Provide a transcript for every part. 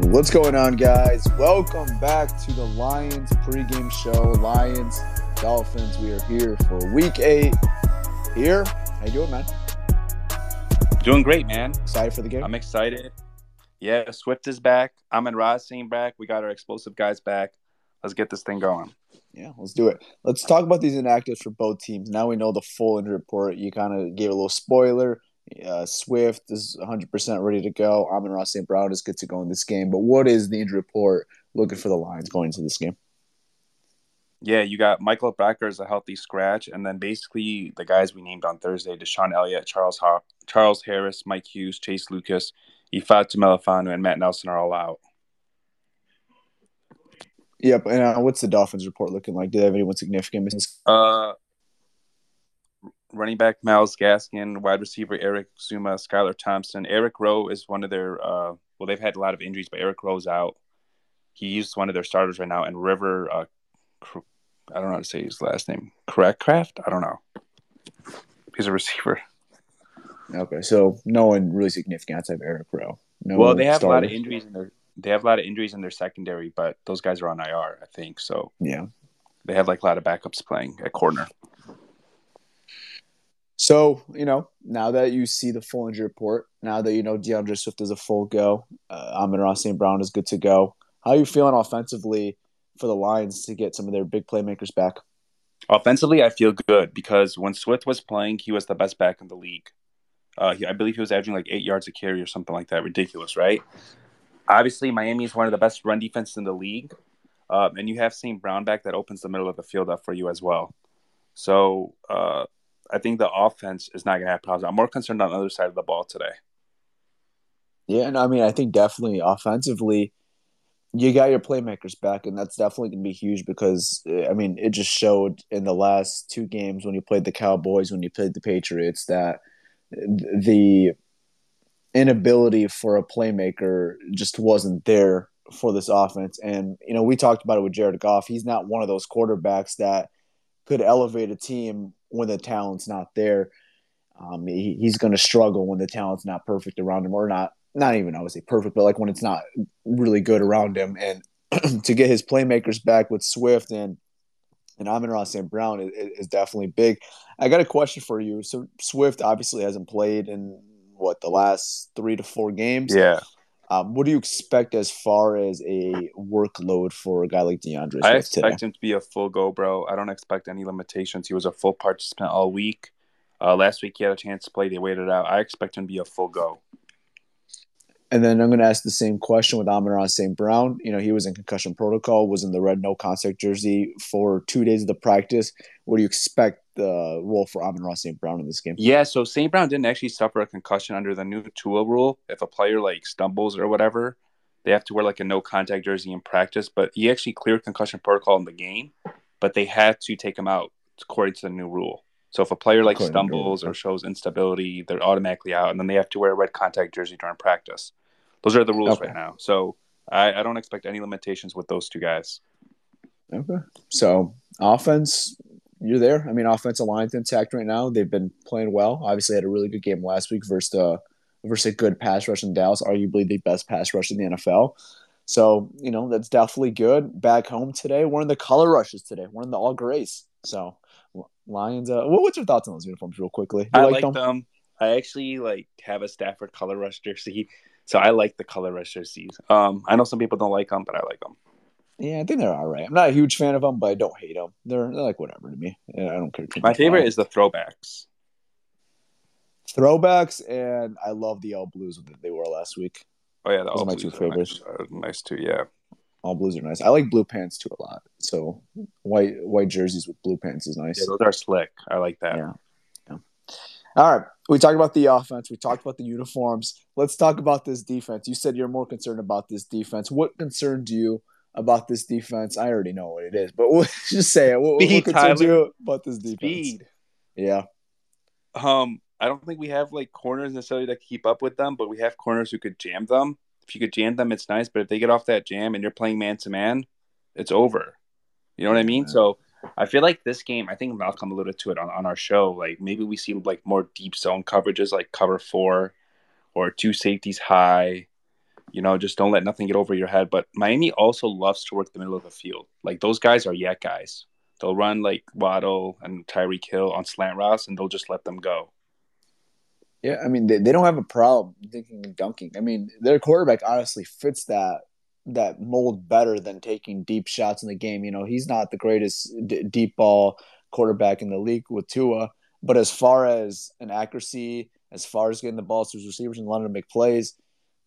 What's going on, guys? Welcome back to the Lions pregame show. Lions, Dolphins. We are here for Week Eight. Here, how you doing, man? Doing great, man. Excited for the game? I'm excited. Yeah, Swift is back. I'm and Racine back. We got our explosive guys back. Let's get this thing going. Yeah, let's do it. Let's talk about these inactives for both teams. Now we know the full injury report. You kind of gave a little spoiler. Uh, Swift is 100% ready to go. Amon-Ra St. Brown is good to go in this game. But what is the injury report looking for the Lions going into this game? Yeah, you got Michael Brockers as a healthy scratch, and then basically the guys we named on Thursday: DeShon Elliott, Charles ha- Charles Harris, Mike Hughes, Chase Lucas, Ifeatu Melifonwu, and Matt Nelson are all out. Yep. And uh, what's the Dolphins report looking like? Do they have anyone significant missing? Uh, running back Myles Gaskin, wide receiver Erik Ezukanma, Skylar Thompson. Eric Rowe is one of their. Uh, well, they've had a lot of injuries, but Eric Rowe's out. He's one of their starters right now, and River. Uh, I don't know how to say his last name. Cracraft? I don't know. He's a receiver. Okay, so no one really significant outside of Eric Rowe. No well, they have a lot of injuries in their. They have a lot of injuries in their secondary, but those guys are on IR, I think. So Yeah. they have like a lot of backups playing at corner. So, you know, now that you see the full injury report, now that you know D'Andre Swift is a full go, uh, Amon-Ra St. Brown is good to go. How are you feeling offensively for the Lions to get some of their big playmakers back? Offensively, I feel good because when Swift was playing, he was the best back in the league. Uh, he, I believe he was averaging like eight yards a carry or something like that. Ridiculous, right? Obviously, Miami is one of the best run defenses in the league, um, and you have St. Brown back that opens the middle of the field up for you as well. So uh, I think the offense is not going to have problems. I'm more concerned on the other side of the ball today. Yeah, and I mean, I think definitely offensively, you got your playmakers back, and that's definitely going to be huge because, uh, I mean, it just showed in the last two games when you played the Cowboys, when you played the Patriots, that the inability for a playmaker just wasn't there for this offense. And, you know, we talked about it with Jared Goff. He's not one of those quarterbacks that could elevate a team when the talent's not there. Um, he, he's going to struggle when the talent's not perfect around him, or not. Not even I would say perfect, but like when it's not really good around him. And to get his playmakers back with Swift and and Amon-Ra St. Brown is, is definitely big. I got a question for you. So Swift obviously hasn't played in what the last three to four games. Yeah, Um, what do you expect as far as a workload for a guy like D'Andre I Swift today? expect him to be a full go, bro. I don't expect any limitations. He was a full participant all week. Uh, last week he had a chance to play. They waited out. I expect him to be a full go. And then I'm going to ask the same question with Amon-Ra St. Brown. You know, he was in concussion protocol, was in the red no contact jersey for two days of the practice. What do you expect the role for Amon-Ra St. Brown in this game? Yeah, so St. Brown didn't actually suffer a concussion under the new Tua rule. If a player like stumbles or whatever, they have to wear like a no contact jersey in practice. But he actually cleared concussion protocol in the game, but they had to take him out according to the new rule. So if a player like According stumbles or shows instability, they're automatically out, and then they have to wear a red contact jersey during practice. Those are the rules Okay. right now. So I, I don't expect any limitations with those two guys. Okay. So offense, you're there. I mean, offensive line's intact right now. They've been playing well. Obviously, had a really good game last week versus uh, versus a good pass rush in Dallas, arguably the best pass rush in the NFL. So you know that's definitely good. Back home today, we're in the color rushes today. We're in the all grays. So Lions. Uh, what, what's your thoughts on those uniforms, real quickly? You I like like them? I actually like have a Stafford color rush jersey, so I like the color rush jerseys. Um, I know some people don't like them, but I like them. Yeah, I think they're all right. I'm not a huge fan of them, but I don't hate them. They're, they're like whatever to me. Yeah, I don't care. My favorite is the throwbacks. throwbacks, and I love the all blues that they wore last week. Oh yeah, the Those are my blues two favorites. Nice, uh, nice too. Yeah, All blues are nice. I like blue pants too a lot. So white white jerseys with blue pants is nice. yeah, those are slick. I like that. Yeah. All right. We talked about the offense. We talked about the uniforms. Let's talk about this defense. You said you're more concerned about this defense. What concerns you about this defense? I already know what it is, but we'll just say it. What, what Speed, you about this defense? Speed. Yeah. Um, I don't think we have like corners necessarily that keep up with them, but we have corners who could jam them. If you could jam them, it's nice. But if they get off that jam and you're playing man to man, it's over. You know what I mean? Yeah. So I feel like this game, I think Malcolm alluded to it on, on our show. Like maybe we see like more deep zone coverages, like cover four or two safeties high. You know, just don't let nothing get over your head. But Miami also loves to work the middle of the field. Like those guys are YAC guys. They'll run like Waddle and Tyreek Hill on slant routes, and they'll just let them go. Yeah, I mean they, they don't have a problem thinking and dunking. I mean their quarterback honestly fits that that mold better than taking deep shots in the game. You know he's not the greatest d- deep ball quarterback in the league with Tua, but as far as an accuracy, as far as getting the ball to his receivers and letting them make plays,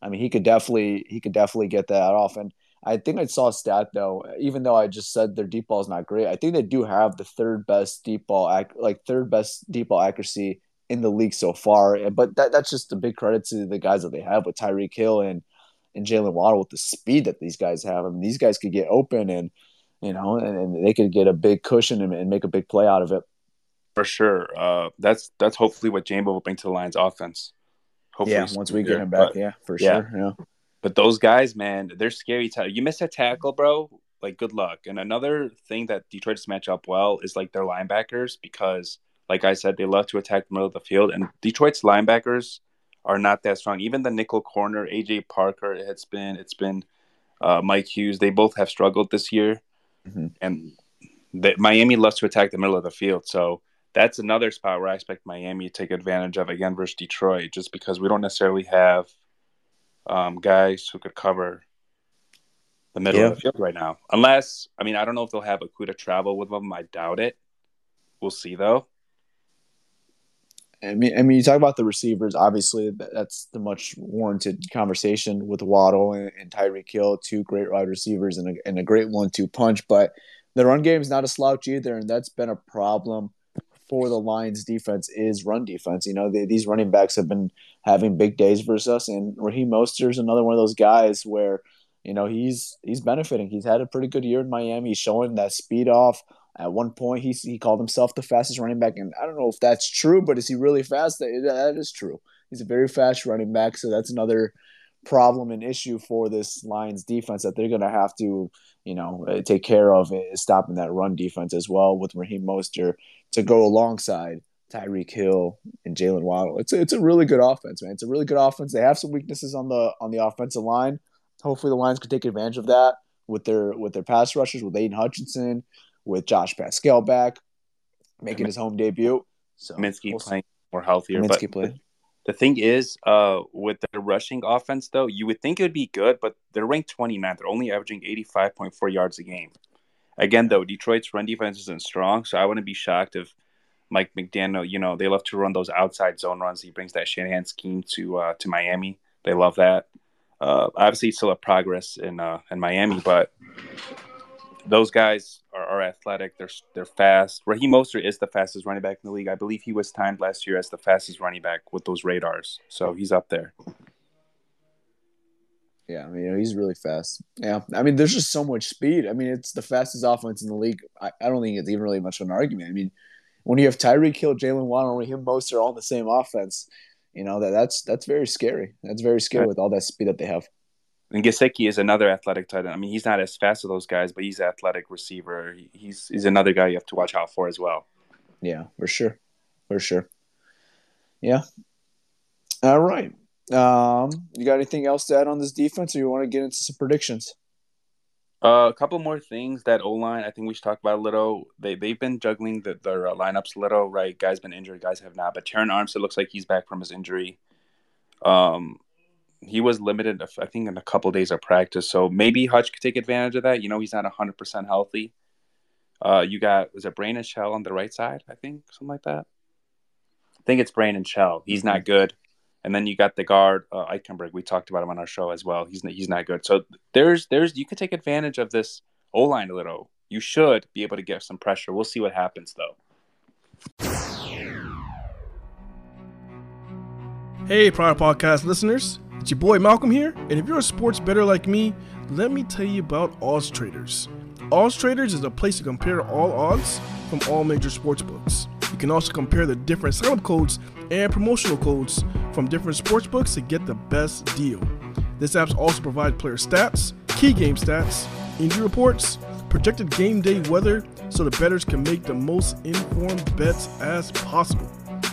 I mean he could definitely he could definitely get that off. And I think I saw a stat though, even though I just said their deep ball is not great, I think they do have the third best deep ball like third best deep ball accuracy in the league so far. But that, that's just a big credit to the guys that they have with Tyreek Hill and and Jaylen Waddle with the speed that these guys have. I mean, these guys could get open and you know, and, and they could get a big cushion and, and make a big play out of it. For sure. Uh, that's that's hopefully what Jamo will bring to the Lions offense. Hopefully yeah, once we get him back, But, yeah, for yeah. sure. Yeah. but those guys, man, they're scary. Ty- You miss a tackle, bro. Like, good luck. And another thing that Detroit's match up well is like their linebackers because, like I said, they love to attack the middle of the field. And Detroit's linebackers are not that strong. Even the nickel corner, AJ Parker, it's been it's been uh, Mike Hughes. They both have struggled this year, Mhm. and the, Miami loves to attack the middle of the field. So that's another spot where I expect Miami to take advantage of again versus Detroit, just because we don't necessarily have um, guys who could cover the middle Yeah. of the field right now. Unless, I mean, I don't know if they'll have Okudah travel with them. I doubt it. We'll see though. I mean, I mean, you talk about the receivers. Obviously, that's the much warranted conversation with Waddle and, and Tyreek Hill, two great wide receivers and a, and a great one-two punch. But the run game is not a slouch either, and that's been a problem for the Lions' defense. Is run defense. You know, they, these running backs have been having big days versus us, and Raheem Mostert is another one of those guys where you know he's he's benefiting. He's had a pretty good year in Miami. He's showing that speed off. At one point, he he called himself the fastest running back, and I don't know if that's true, but is he really fast? That, that is true. He's a very fast running back, so that's another problem and issue for this Lions defense that they're going to have to, you know, uh, take care of is stopping that run defense as well with Raheem Mostert to go alongside Tyreek Hill and Jaylen Waddle. It's a, it's a really good offense, man. It's a really good offense. They have some weaknesses on the on the offensive line. Hopefully, the Lions can take advantage of that with their with their pass rushers, with Aidan Hutchinson, with Josh Paschal back, making his home debut. So Minsky we'll playing more healthier. Kaminsky but played. The thing is, uh, with the rushing offense, though, you would think it would be good, but they're ranked 29th. They're only averaging 85.4 yards a game. Again, though, Detroit's run defense isn't strong, so I wouldn't be shocked if Mike McDaniel, you know, they love to run those outside zone runs. He brings that Shanahan scheme to uh, to Miami. They love that. Uh, obviously, still a progress in uh, in Miami, but those guys are, are, athletic. They're they're fast. Raheem Mostert is the fastest running back in the league. I believe he was timed last year as the fastest running back with those radars. So he's up there. Yeah, I mean, you know, he's really fast. Yeah, I mean, there's just so much speed. I mean, it's the fastest offense in the league. I, I don't think it's even really much of an argument. I mean, when you have Tyreek Hill, Jaylen Waddle, and Raheem Mostert all in the same offense, you know that that's that's very scary. That's very scary with all that speed that they have. And Gesicki is another athletic tight end. I mean, he's not as fast as those guys, but he's an athletic receiver. He's he's another guy you have to watch out for as well. Yeah, for sure, for sure. Yeah. All right. Um, you got anything else to add on this defense, or you want to get into some predictions? Uh, a couple more things that O line. I think we should talk about a little. They they've been juggling the, their uh, lineups a little. Right, guys been injured, guys have not. But Terron Armstead looks like he's back from his injury. Um, he was limited, I think, in a couple of days of practice. So maybe Hutch could take advantage of that. You know, he's not hundred percent healthy. Uh, you got was it Brandon Shell on the right side? I think something like that. I think it's Brandon Shell. He's not good. And then you got the guard uh, Eichenberg. We talked about him on our show as well. He's he's not good. So there's there's you could take advantage of this O line a little. You should be able to get some pressure. We'll see what happens though. Hey, Pride Podcast listeners. It's your boy Malcolm here, and if you're a sports better like me, let me tell you about Odds Traders. Odds Traders is a place to compare all odds from all major sports books. You can also compare the different sign-up codes and promotional codes from different sports books to get the best deal. This app also provides player stats, key game stats, injury reports, projected game day weather, so the bettors can make the most informed bets as possible.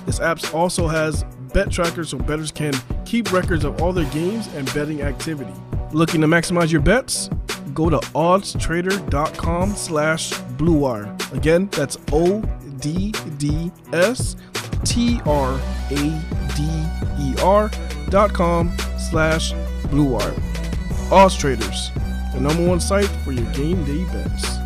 This app also has bet tracker so bettors can keep records of all their games and betting activity. Looking to maximize your bets? Go to oddstrader.com slash bluewire. Again, that's O D D S T R A D E R dot com slash bluewire. Odds Traders, the number one site for your game day bets.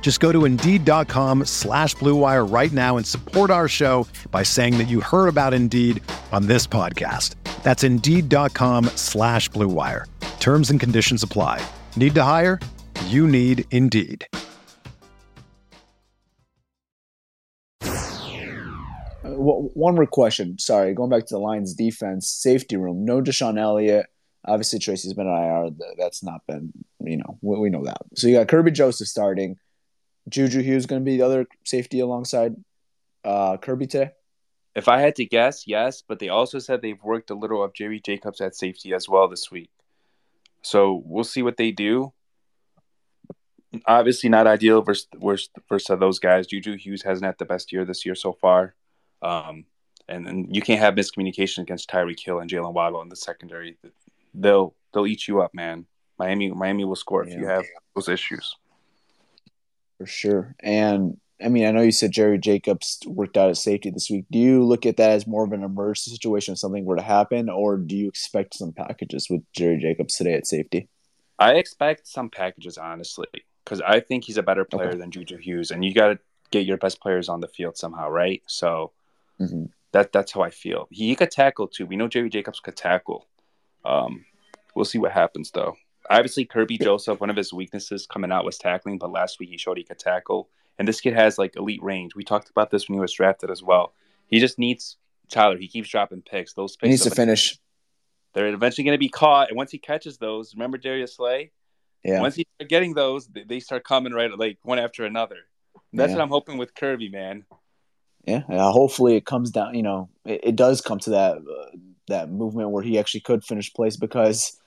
Just go to Indeed.com slash BlueWire right now and support our show by saying that you heard about Indeed on this podcast. That's Indeed.com slash BlueWire. Terms and conditions apply. Need to hire? You need Indeed. Uh, one more question. Sorry, going back to the Lions defense, safety room. No DeShon Elliott. Obviously, Tracy's been on IR. That's not been, you know, we know that. So you got Kerby Joseph starting. Juju Hughes going to be the other safety alongside uh, Kerby today. If I had to guess, yes, but they also said they've worked a little of Jerry Jacobs at safety as well this week. So we'll see what they do. Obviously, not ideal versus, versus, versus those guys. Juju Hughes hasn't had the best year this year so far. Um, and, and you can't have miscommunication against Tyreek Hill and Jaylen Waddle in the secondary. They'll they'll eat you up, man. Miami Miami will score if yeah. you have those issues. For sure. And I mean, I know you said Jerry Jacobs worked out at safety this week. Do you look at that as more of an emergency situation if something were to happen, or do you expect some packages with Jerry Jacobs today at safety? I expect some packages, honestly, because I think he's a better player okay. than Juju Hughes, and you got to get your best players on the field somehow, right? So Mm-hmm. That that's how I feel. He, he, could tackle too. We know Jerry Jacobs could tackle. Um, we'll see what happens though. Obviously, Kerby Joseph, one of his weaknesses coming out was tackling, but last week he showed he could tackle. And this kid has like elite range. We talked about this when he was drafted as well. He just needs Tyler. He keeps dropping picks. Those picks he needs to finish. They're eventually going to be caught, and once he catches those, remember Darius Slay? Yeah. Once he start getting those, they start coming right like one after another. That's yeah. what I'm hoping with Kerby, man. Yeah, uh, hopefully it comes down. You know, it, it does come to that uh, that movement where he actually could finish place because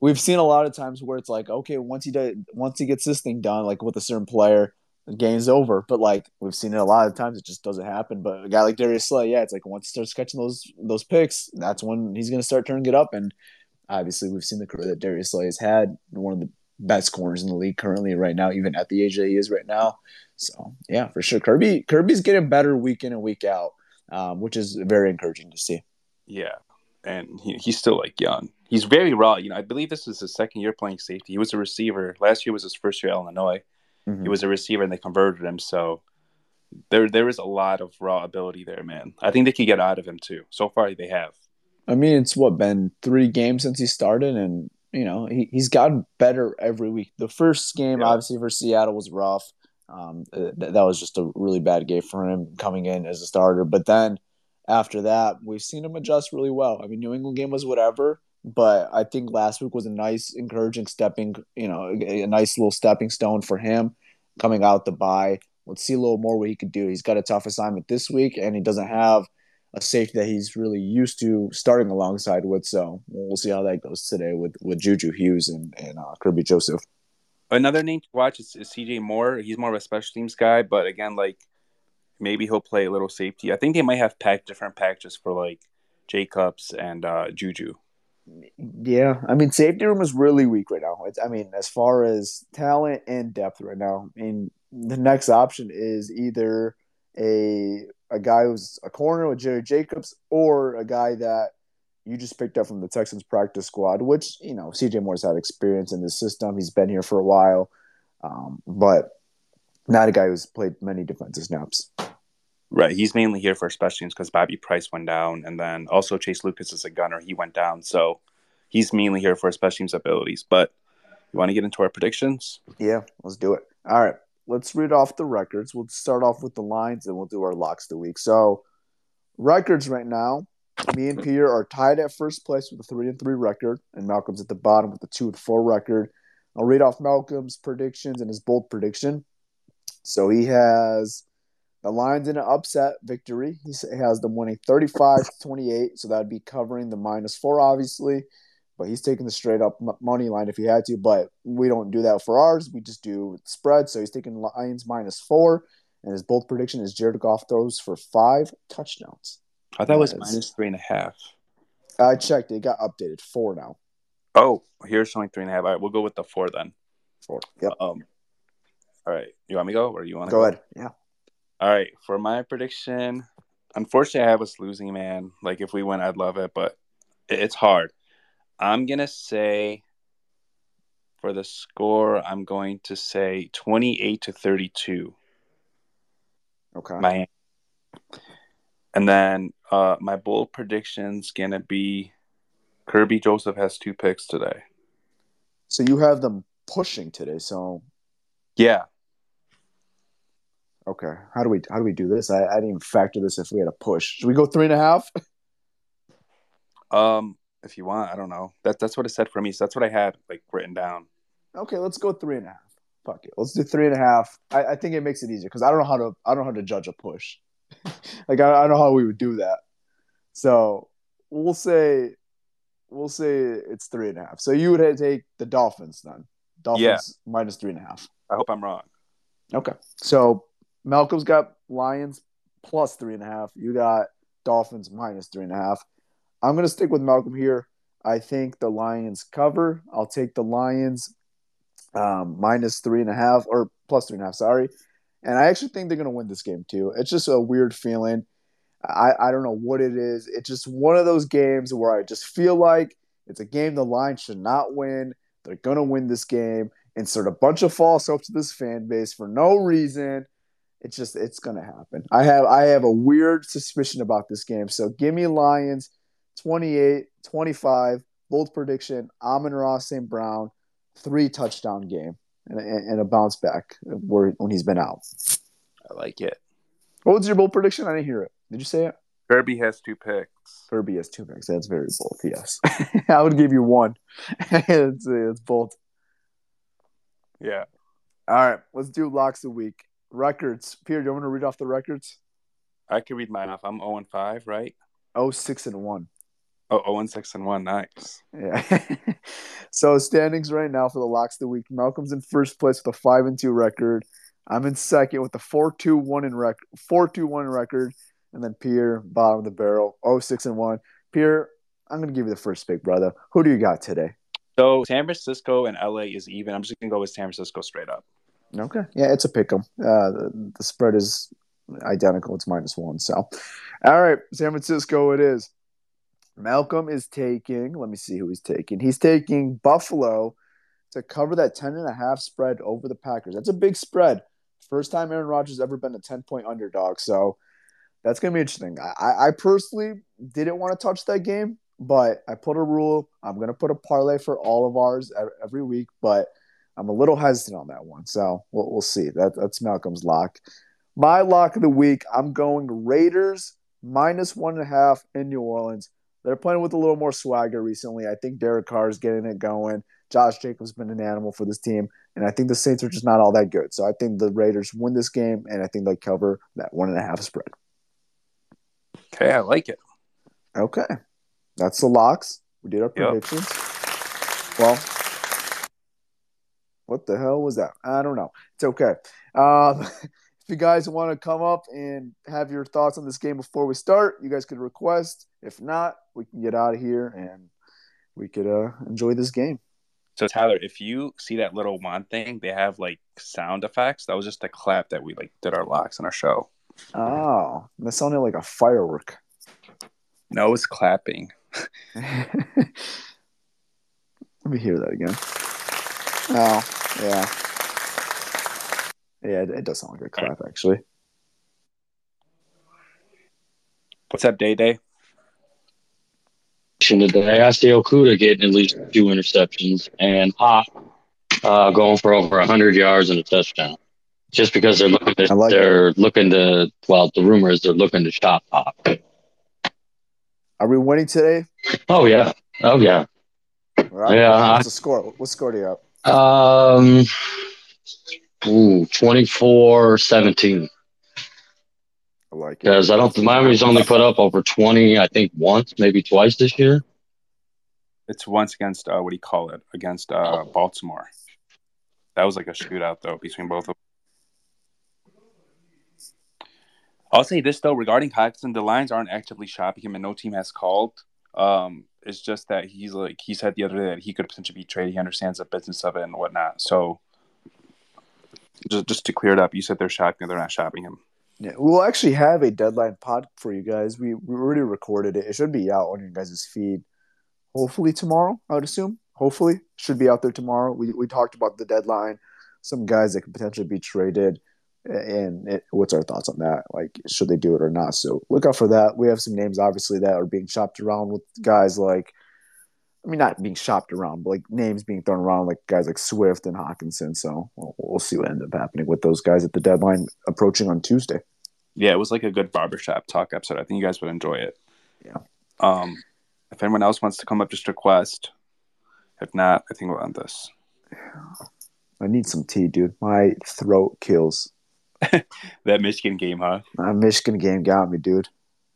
we've seen a lot of times where it's like, okay, once he does, once he gets this thing done, like with a certain player, the game's over. But like we've seen it a lot of times, it just doesn't happen. But a guy like Darius Slay, yeah, it's like once he starts catching those those picks, that's when he's going to start turning it up. And obviously, we've seen the career that Darius Slay has had, one of the best corners in the league currently right now, even at the age that he is right now. So yeah, for sure, Kerby Kerby's getting better week in and week out, um, which is very encouraging to see. Yeah, and he, he's still like young. He's very raw. You know, I believe this is his second year playing safety. He was a receiver. Last year was his first year at Illinois. Mm-hmm. He was a receiver, and they converted him. So there, there is a lot of raw ability there, man. I think they could get out of him too. So far, they have. I mean, it's what been three games since he started, and you know he, he's gotten better every week. The first game, yeah. obviously for Seattle, was rough. Um, th- that was just a really bad game for him coming in as a starter. But then after that, we've seen him adjust really well. I mean, New England game was whatever, but I think last week was a nice, encouraging stepping, you know, a, a nice little stepping stone for him coming out the bye. Let's see a little more what he could do. He's got a tough assignment this week, and he doesn't have a safety that he's really used to starting alongside with. So we'll see how that goes today with with Juju Hughes and and uh, Kerby Joseph. Another name to watch is, is CJ Moore. He's more of a special teams guy, but again, like maybe he'll play a little safety. I think they might have packed different packages for like Jacobs and uh, Juju. Yeah, I mean, safety room is really weak right now. It's, I mean, as far as talent and depth right now, I mean, the next option is either a a guy who's a corner with Jerry Jacobs or a guy that you just picked up from the Texans practice squad, which, you know, CJ Moore's had experience in this system. He's been here for a while, um, but not a guy who's played many defensive snaps. Right. He's mainly here for special teams because Bobby Price went down. And then also Chase Lucas is a gunner. He went down. So he's mainly here for special teams abilities. But you want to get into our predictions? Yeah, let's do it. All right. Let's read off the records. We'll start off with the lines and we'll do our locks the week. So, records right now me and Peter are tied at first place with a three and three record, and Malcolm's at the bottom with a two and four record. I'll read off Malcolm's predictions and his bold prediction. So he has the Lions in an upset victory. He has them winning 35 to 28, so that'd be covering the minus four, obviously. But he's taking the straight up money line if he had to. But we don't do that for ours. We just do spread. So he's taking Lions minus four, and his bold prediction is Jared Goff throws for five touchdowns. I thought it was minus three and a half. I checked. It got updated. Four now. Oh, here's showing three and a half. All right, we'll go with the four then. Four. Yep. Um. All right. You want me to go, or you want to go, go ahead? Yeah. All right. For my prediction, unfortunately, I have us losing, man. Like if we win, I'd love it, but it's hard. I'm gonna say for the score, I'm going to say 28 to 32. Okay. Miami. And then uh, my bold prediction's gonna be Kerby Joseph has two picks today. So you have them pushing today. So yeah. Okay. How do we how do we do this? I, I didn't even factor this if we had a push. Should we go three and a half? um, if you want, I don't know. That that's what it said for me. So that's what I had like written down. Okay, let's go three and a half. Fuck it. Let's do three and a half. I, I think it makes it easier because I don't know how to I don't know how to judge a push. like I, I don't know how we would do that. So we'll say we'll say it's three and a half. So you would take the Dolphins then. Dolphins yeah. minus three and a half. I hope I'm wrong. Okay. So Malcolm's got Lions plus three and a half. You got Dolphins minus three and a half. I'm gonna stick with Malcolm here. I think the Lions cover. I'll take the Lions um, minus three and a half or plus three and a half. Sorry, and I actually think they're going to win this game too. It's just a weird feeling. I, I don't know what it is. It's just one of those games where I just feel like it's a game the Lions should not win. They're going to win this game. Insert a bunch of false hope to this fan base for no reason. It's just it's going to happen. I have I have a weird suspicion about this game. So give me Lions 28, 25, bold prediction, Amon-Ra St. Brown, three touchdown game and, and a bounce back where when he's been out. I like it. What was your bold prediction? I didn't hear it. Did you say it? Kerby has two picks. Kerby has two picks. That's very bold. Yes, I would give you one. it's, it's bold. Yeah. All right, let's do locks a week. Records. Peter, do you want to read off the records? I can read mine off. I'm 0 and 5, right? Oh, six and one. Oh, 0 and 6 and 1. Nice. Yeah. so standings right now for the locks of the week. Malcolm's in first place with a five and two record. I'm in second with a four two one in record four two one record. And then Pierre, bottom of the barrel, 0 6 and 1. Pierre, I'm gonna give you the first pick, brother. Who do you got today? So San Francisco and LA is even. I'm just gonna go with San Francisco straight up. Okay. Yeah, it's a pick 'em. Uh, the, the spread is identical. It's minus one. So, all right, San Francisco it is. Malcolm is taking, let me see who he's taking. He's taking Buffalo to cover that 10 and a half spread over the Packers. That's a big spread. First time Aaron Rodgers ever been a 10 point underdog. So that's going to be interesting. I, I personally didn't want to touch that game, but I put a rule. I'm going to put a parlay for all of ours every week, but I'm a little hesitant on that one. So we'll, we'll see. That, that's Malcolm's lock. My lock of the week, I'm going Raiders minus one and a half in New Orleans. They're playing with a little more swagger recently. I think Derek Carr is getting it going. Josh Jacobs has been an animal for this team, and I think the Saints are just not all that good. So I think the Raiders win this game, and I think they cover that one and a half spread. Okay, I like it. Okay, that's the locks. We did our predictions. Yep. Well, what the hell was that? I don't know. It's okay. Um, if you guys want to come up and have your thoughts on this game before we start, you guys could request. If not, we can get out of here and we could uh, enjoy this game. So Tyler, if you see that little wand thing, they have like sound effects. That was just a clap that we like did our locks on our show. Oh, that sounded like a firework. No, it's clapping. Let me hear that again. Oh, yeah. Yeah, it, does sound like a clap, actually. What's up, Day Day? Today, I see Okudah getting at least two interceptions and Hop uh, going for over hundred yards and a touchdown. Just because they're looking to, like they're it. looking to well, the rumor is they're looking to shop Hop. Are we winning today? Oh yeah, oh yeah, right. yeah. What's the score? What score do you have? Um, Ooh, 24 17. I like it. Because I don't Miami's only put up over 20, I think once, maybe twice this year. It's once against, uh, what do you call it? Against uh, Baltimore. That was like a shootout, though, between both of them. I'll say this, though, regarding Hockenson, the Lions aren't actively shopping him, and no team has called. Um, it's just that he's like, he said the other day that he could potentially be traded. He understands the business of it and whatnot. So, just just to clear it up, you said they're shopping. They're not shopping him. Yeah, we'll actually have a deadline pod for you guys. We we already recorded it. It should be out on your guys' feed. Hopefully tomorrow, I would assume. Hopefully, should be out there tomorrow. We we talked about the deadline, some guys that could potentially be traded, and it, what's our thoughts on that? Like, should they do it or not? So look out for that. We have some names obviously that are being shopped around with guys like I mean, not being shopped around, but like names being thrown around, like guys like Swift and Hockenson. So we'll, we'll see what ends up happening with those guys at the deadline approaching on Tuesday. Yeah, it was like a good barbershop talk episode. I think you guys would enjoy it. Yeah. Um, if anyone else wants to come up, just request. If not, I think we'll end this. I need some tea, dude. My throat kills. that Michigan game, huh? That Michigan game got me, dude.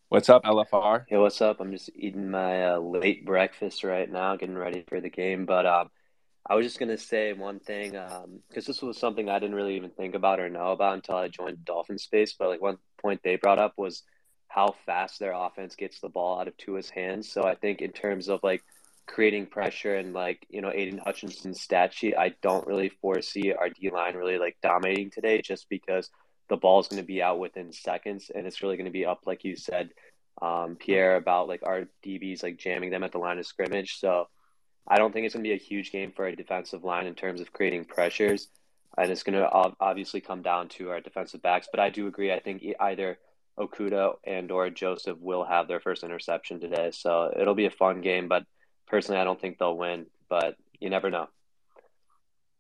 What's up, LFR? Hey, what's up? I'm just eating my uh, late breakfast right now, getting ready for the game. But um, I was just gonna say one thing because um, this was something I didn't really even think about or know about until I joined Dolphin Space. But like one point they brought up was how fast their offense gets the ball out of Tua's hands. So I think in terms of like creating pressure and like you know Aidan Hutchinson's stat sheet, I don't really foresee our D line really like dominating today, just because the ball is going to be out within seconds, and it's really going to be up, like you said, um, Pierre, about like our DBs like jamming them at the line of scrimmage. So I don't think it's going to be a huge game for a defensive line in terms of creating pressures, and it's going to obviously come down to our defensive backs. But I do agree. I think either Okudah and or Joseph will have their first interception today, so it'll be a fun game. But personally, I don't think they'll win. But you never know.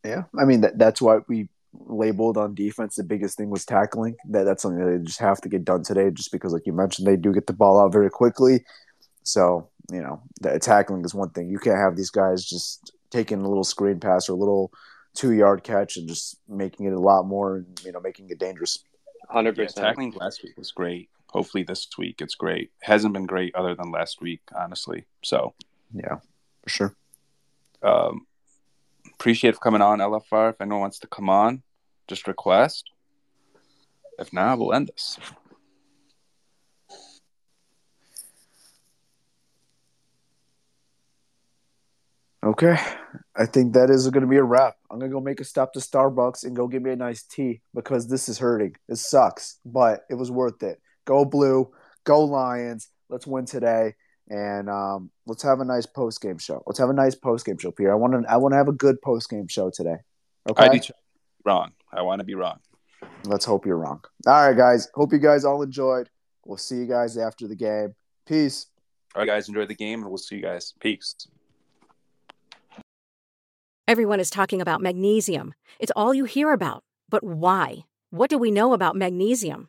Yeah, I mean that, that's why we labeled on defense, the biggest thing was tackling. That that's something that they just have to get done today, just because, like you mentioned, they do get the ball out very quickly. So you know, the tackling is one thing. You can't have these guys just taking a little screen pass or a little two yard catch and just making it a lot more, you know, making it dangerous. Hundred yeah, percent. Tackling last week was great. hopefully this week it's great. Hasn't been great other than last week, honestly. So yeah, for sure. Um, appreciate for coming on, LFR. If anyone wants to come on, just request. If not, we'll end this. Okay. I think that is going to be a wrap. I'm going to go make a stop to Starbucks and go get me a nice tea because this is hurting. It sucks, but it was worth it. Go blue, go Lions. Let's win today. And um, let's have a nice post game show. Let's have a nice post game show, Pierre. I want to. I want to have a good post game show today. Okay. I wrong. I want to be wrong. Let's hope you're wrong. All right, guys. Hope you guys all enjoyed. We'll see you guys after the game. Peace. All right, guys. Enjoy the game, and we'll see you guys. Peace. Everyone is talking about magnesium. It's all you hear about. But why? What do we know about magnesium?